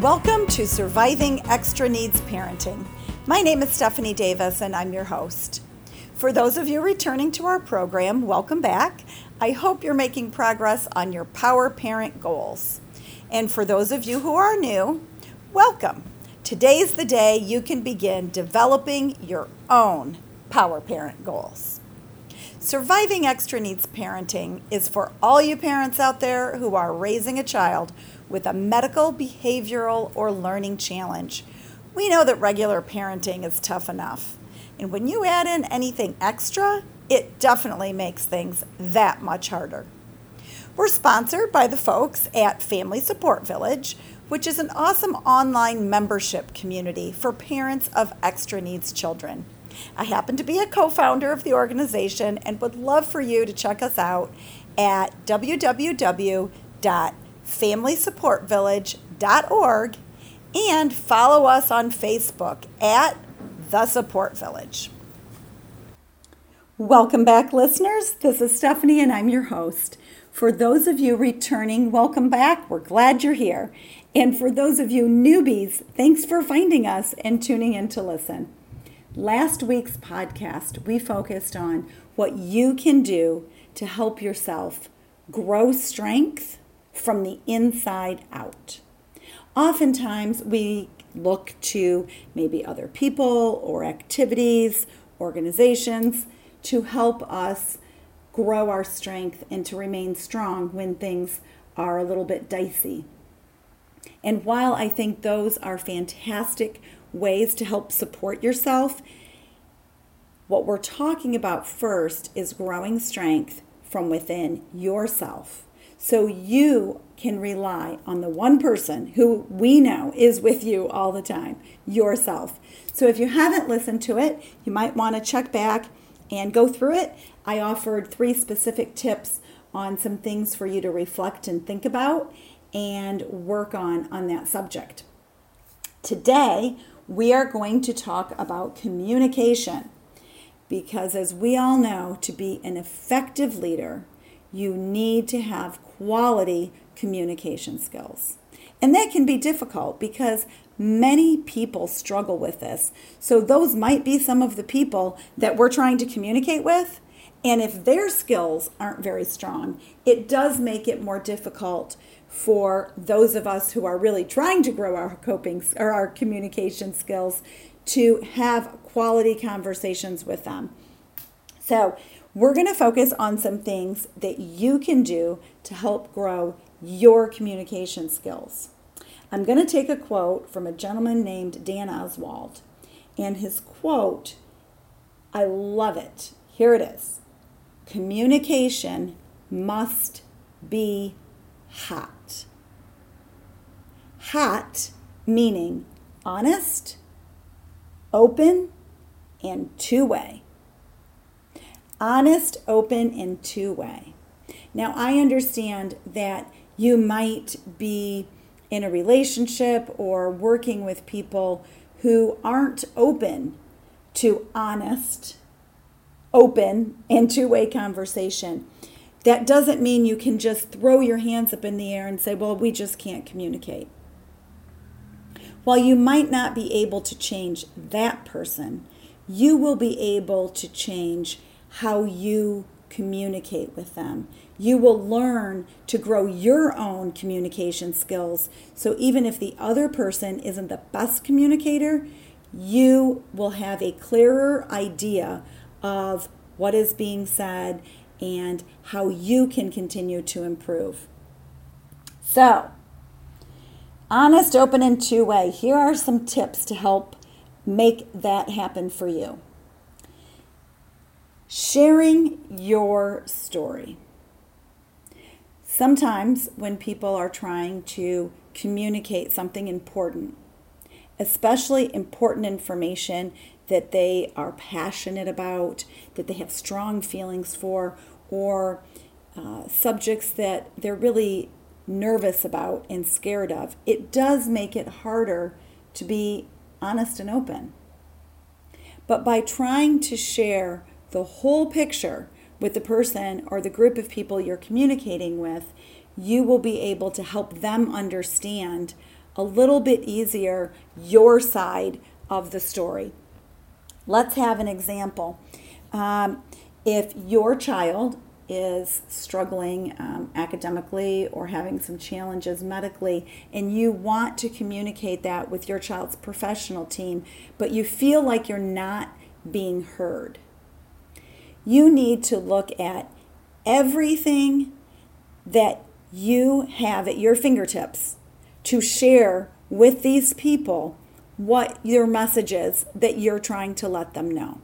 Welcome to Surviving Extra Needs Parenting. My name is Stephanie Davis and I'm your host. For those of you returning to our program, welcome back. I hope you're making progress on your Power Parent goals. And for those of you who are new, welcome. Today's the day you can begin developing your own Power Parent goals. Surviving Extra Needs Parenting is for all you parents out there who are raising a child with a medical, behavioral, or learning challenge. We know that regular parenting is tough enough. And when you add in anything extra, it definitely makes things that much harder. We're sponsored by the folks at Family Support Village, which is an awesome online membership community for parents of extra needs children. I happen to be a co founder of the organization and would love for you to check us out at www familysupportvillage.org and follow us on Facebook at The Support Village. Welcome back, listeners. This is Stephanie, and I'm your host. For those of you returning, welcome back. We're glad you're here. And for those of you newbies, thanks for finding us and tuning in to listen. Last week's podcast, we focused on what you can do to help yourself grow strength from the inside out. Oftentimes, we look to maybe other people or activities, organizations to help us grow our strength and to remain strong when things are a little bit dicey. And while I think those are fantastic ways to help support yourself, what we're talking about first is growing strength from within yourself. So you can rely on the one person who we know is with you all the time, yourself. So if you haven't listened to it, you might want to check back and go through it. I offered three specific tips on some things for you to reflect and think about and work on on that subject. Today, we are going to talk about communication because as we all know, to be an effective leader, you need to have quality communication skills. And that can be difficult because many people struggle with this. So, those might be some of the people that we're trying to communicate with. And if their skills aren't very strong, it does make it more difficult for those of us who are really trying to grow our coping or our communication skills to have quality conversations with them. So, we're going to focus on some things that you can do to help grow your communication skills. I'm going to take a quote from a gentleman named Dan Oswald. And his quote, I love it. Here it is Communication must be hot. Hot meaning honest, open, and two way honest, open, and two way. Now, I understand that you might be in a relationship or working with people who aren't open to honest, open, and two way conversation. That doesn't mean you can just throw your hands up in the air and say, well, we just can't communicate. While you might not be able to change that person, you will be able to change how you communicate with them. You will learn to grow your own communication skills. So even if the other person isn't the best communicator, you will have a clearer idea of what is being said and how you can continue to improve. So, honest, open, and two way. Here are some tips to help make that happen for you. Sharing your story. Sometimes, when people are trying to communicate something important, especially important information that they are passionate about, that they have strong feelings for, or uh, subjects that they're really nervous about and scared of, it does make it harder to be honest and open. But by trying to share the whole picture with the person or the group of people you're communicating with, you will be able to help them understand a little bit easier your side of the story. Let's have an example. Um, if your child is struggling um, academically or having some challenges medically, and you want to communicate that with your child's professional team, but you feel like you're not being heard, you need to look at everything that you have at your fingertips to share with these people what your message is that you're trying to let them know.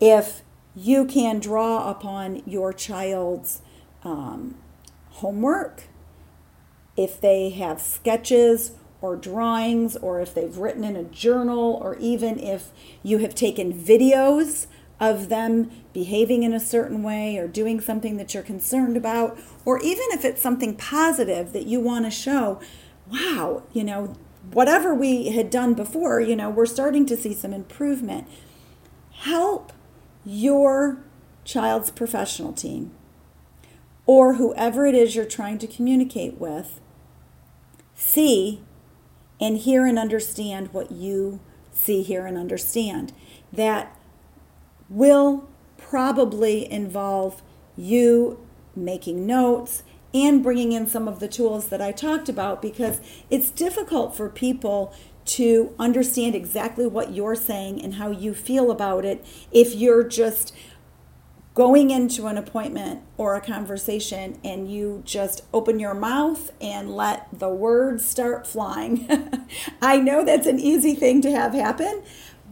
If you can draw upon your child's um, homework, if they have sketches or drawings, or if they've written in a journal, or even if you have taken videos of them behaving in a certain way or doing something that you're concerned about, or even if it's something positive that you want to show, wow, you know, whatever we had done before, you know, we're starting to see some improvement. Help your child's professional team or whoever it is you're trying to communicate with see and hear and understand what you see, hear, and understand. That will probably involve you making notes and bringing in some of the tools that I talked about because it's difficult for people to understand exactly what you're saying and how you feel about it if you're just going into an appointment or a conversation and you just open your mouth and let the words start flying. I know that's an easy thing to have happen,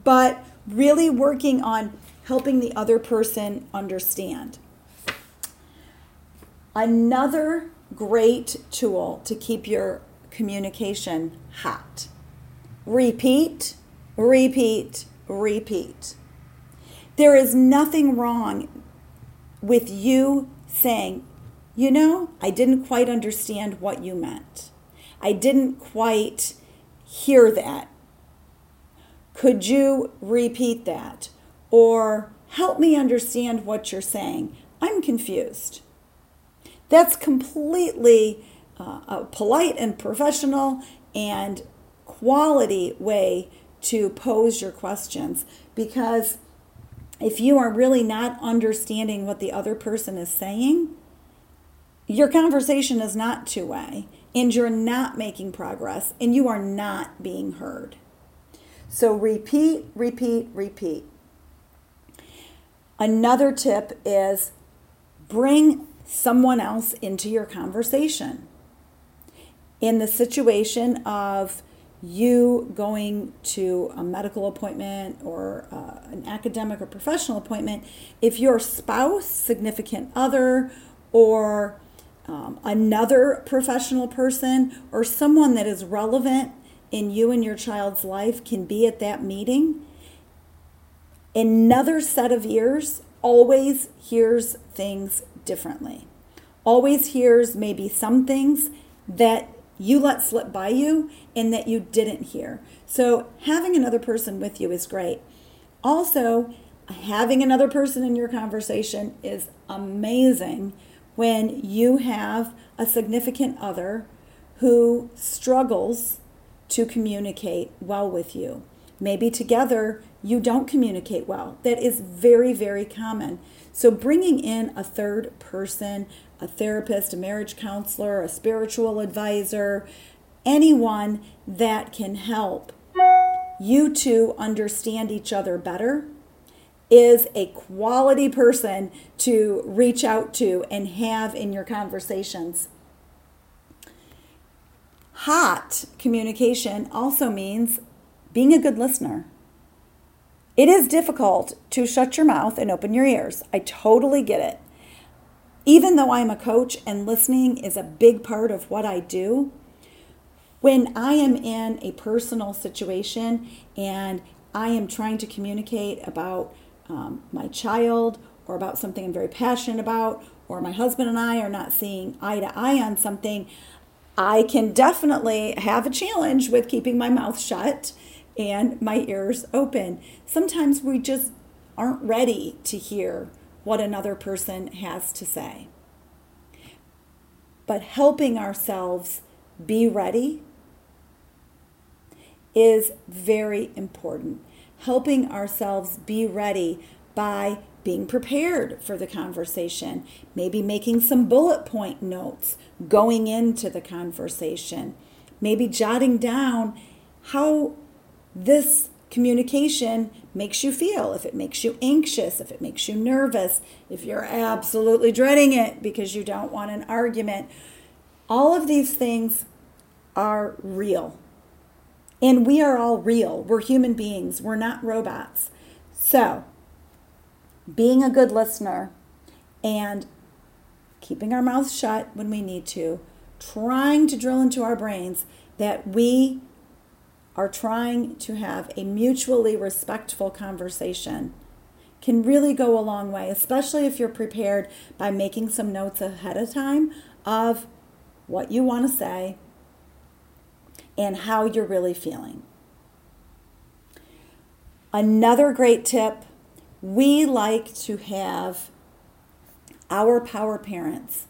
but really working on helping the other person understand. Another great tool to keep your communication hot. Repeat, repeat, repeat. There is nothing wrong with you saying, you know, I didn't quite understand what you meant. I didn't quite hear that. Could you repeat that? Or help me understand what you're saying. I'm confused. That's completely uh, a polite and professional and quality way to pose your questions because if you are really not understanding what the other person is saying, your conversation is not two way and you're not making progress and you are not being heard. So repeat, repeat, repeat. Another tip is bring someone else into your conversation. In the situation of you going to a medical appointment or uh, an academic or professional appointment, if your spouse, significant other, or um, another professional person, or someone that is relevant in you and your child's life can be at that meeting, Another set of ears always hears things differently, always hears maybe some things that you let slip by you and that you didn't hear. So, having another person with you is great. Also, having another person in your conversation is amazing when you have a significant other who struggles to communicate well with you. Maybe together you don't communicate well. That is very, very common. So, bringing in a third person, a therapist, a marriage counselor, a spiritual advisor, anyone that can help you two understand each other better is a quality person to reach out to and have in your conversations. Hot communication also means being a good listener. It is difficult to shut your mouth and open your ears. I totally get it. Even though I'm a coach and listening is a big part of what I do, when I am in a personal situation and I am trying to communicate about um, my child or about something I'm very passionate about, or my husband and I are not seeing eye to eye on something, I can definitely have a challenge with keeping my mouth shut and my ears open. Sometimes we just aren't ready to hear what another person has to say. But helping ourselves be ready is very important. Helping ourselves be ready by being prepared for the conversation, maybe making some bullet point notes going into the conversation, maybe jotting down how this communication makes you feel, if it makes you anxious, if it makes you nervous, if you're absolutely dreading it because you don't want an argument. All of these things are real. And we are all real. We're human beings, we're not robots. So, being a good listener and keeping our mouths shut when we need to, trying to drill into our brains that we are trying to have a mutually respectful conversation can really go a long way, especially if you're prepared by making some notes ahead of time of what you want to say and how you're really feeling. Another great tip we like to have our power parents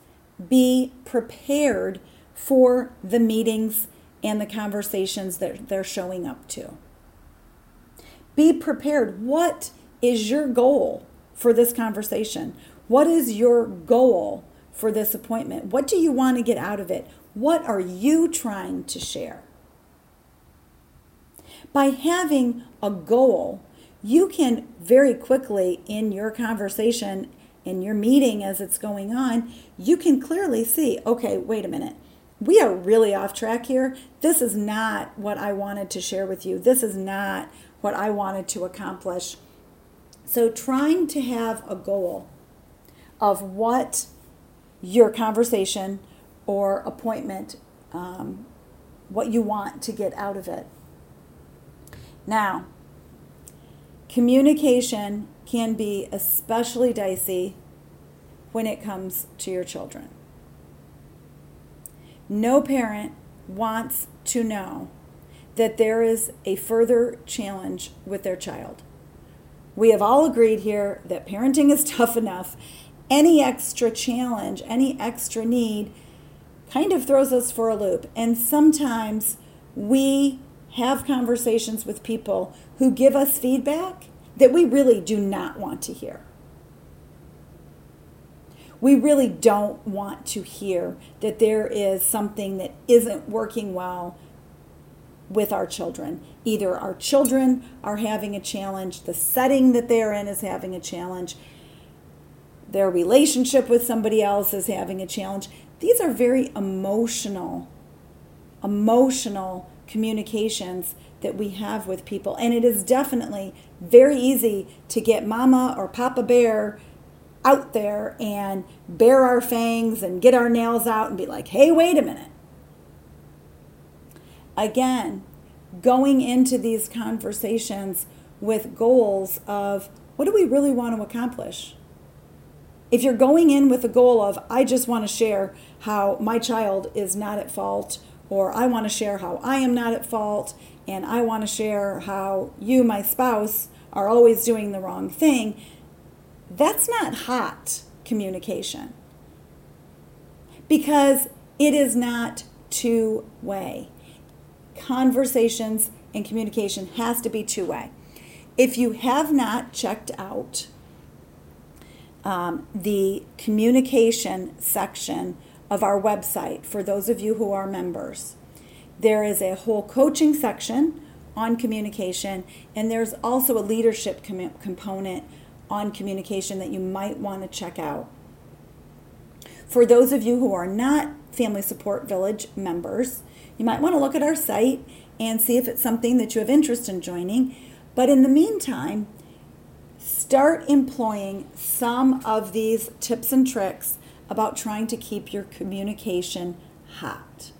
be prepared for the meetings and the conversations that they're showing up to. Be prepared. What is your goal for this conversation? What is your goal for this appointment? What do you want to get out of it? What are you trying to share? By having a goal, you can very quickly in your conversation, in your meeting as it's going on, you can clearly see okay, wait a minute we are really off track here. This is not what I wanted to share with you. This is not what I wanted to accomplish. So, trying to have a goal of what your conversation or appointment, um, what you want to get out of it. Now, communication can be especially dicey when it comes to your children. No parent wants to know that there is a further challenge with their child. We have all agreed here that parenting is tough enough. Any extra challenge, any extra need kind of throws us for a loop. And sometimes we have conversations with people who give us feedback that we really do not want to hear we really don't want to hear that there is something that isn't working well with our children. Either our children are having a challenge, the setting that they're in is having a challenge, their relationship with somebody else is having a challenge. These are very emotional, emotional communications that we have with people. And it is definitely very easy to get mama or papa bear out there and bare our fangs and get our nails out and be like, hey, wait a minute. Again, going into these conversations with goals of what do we really want to accomplish? If you're going in with a goal of, I just want to share how my child is not at fault, or I want to share how I am not at fault, and I want to share how you, my spouse, are always doing the wrong thing, that's not hot communication because it is not two way. Conversations and communication has to be two way. If you have not checked out um, the communication section of our website, for those of you who are members, there is a whole coaching section on communication, and there's also a leadership com- component on communication that you might want to check out. For those of you who are not Family Support Village members, you might want to look at our site and see if it's something that you have interest in joining. But in the meantime, start employing some of these tips and tricks about trying to keep your communication hot.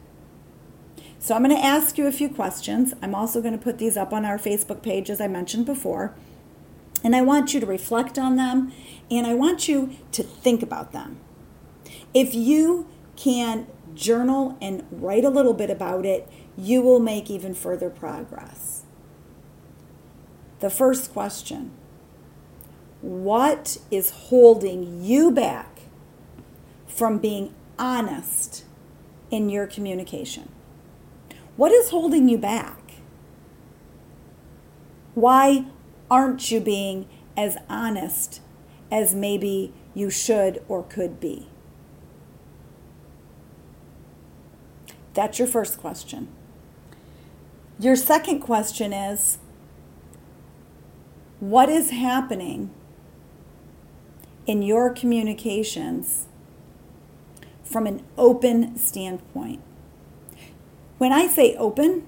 So, I'm going to ask you a few questions. I'm also going to put these up on our Facebook page, as I mentioned before. And I want you to reflect on them and I want you to think about them. If you can journal and write a little bit about it, you will make even further progress. The first question What is holding you back from being honest in your communication? What is holding you back? Why aren't you being as honest as maybe you should or could be? That's your first question. Your second question is what is happening in your communications from an open standpoint? When I say open,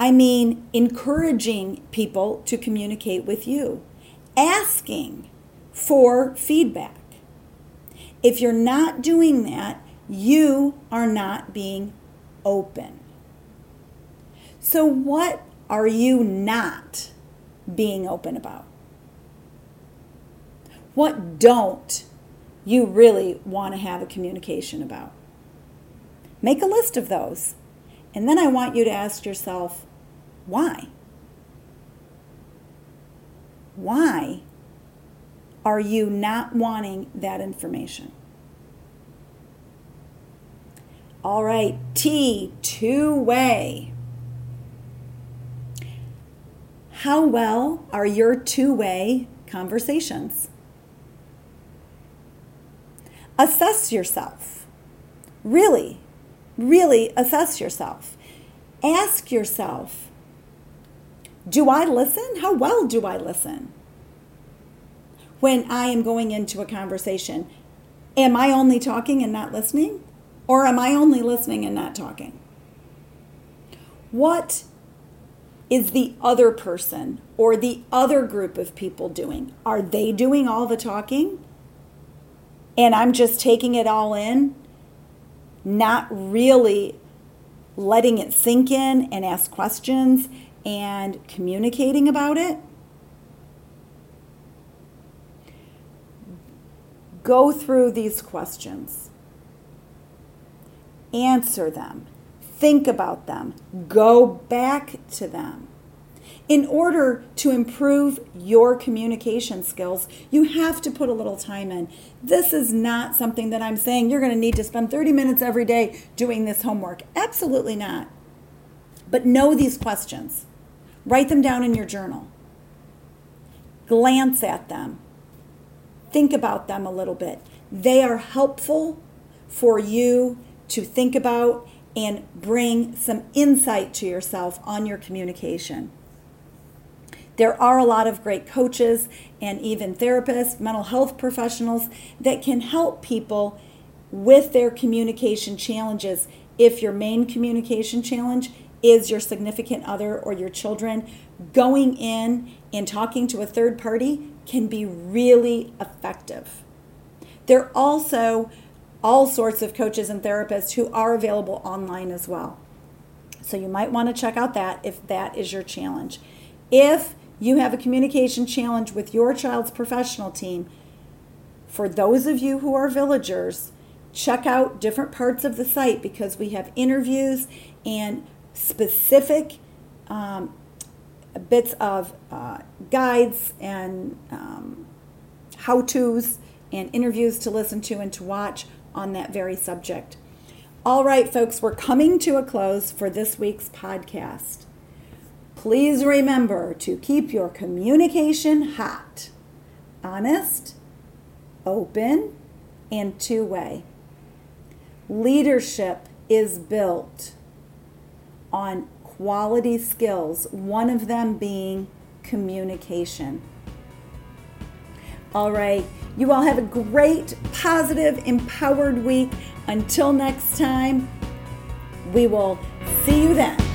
I mean encouraging people to communicate with you, asking for feedback. If you're not doing that, you are not being open. So, what are you not being open about? What don't you really want to have a communication about? Make a list of those. And then I want you to ask yourself, why? Why are you not wanting that information? All right, T, two way. How well are your two way conversations? Assess yourself. Really, really assess yourself. Ask yourself Do I listen? How well do I listen? When I am going into a conversation, am I only talking and not listening? Or am I only listening and not talking? What is the other person or the other group of people doing? Are they doing all the talking? And I'm just taking it all in, not really letting it sink in and ask questions and communicating about it? Go through these questions answer them, think about them, go back to them. In order to improve your communication skills, you have to put a little time in. This is not something that I'm saying you're going to need to spend 30 minutes every day doing this homework. Absolutely not. But know these questions. Write them down in your journal. Glance at them. Think about them a little bit. They are helpful for you to think about and bring some insight to yourself on your communication. There are a lot of great coaches and even therapists, mental health professionals that can help people with their communication challenges. If your main communication challenge is your significant other or your children, going in and talking to a third party can be really effective. There are also all sorts of coaches and therapists who are available online as well. So you might want to check out that if that is your challenge. If you have a communication challenge with your child's professional team, for those of you who are villagers, check out different parts of the site because we have interviews and specific um, bits of uh, guides and um, how to's and interviews to listen to and to watch on that very subject. All right, folks, we're coming to a close for this week's podcast. Please remember to keep your communication hot, honest, open, and two way. Leadership is built on quality skills, one of them being communication. All right. You all have a great, positive, empowered week. Until next time, we will see you then.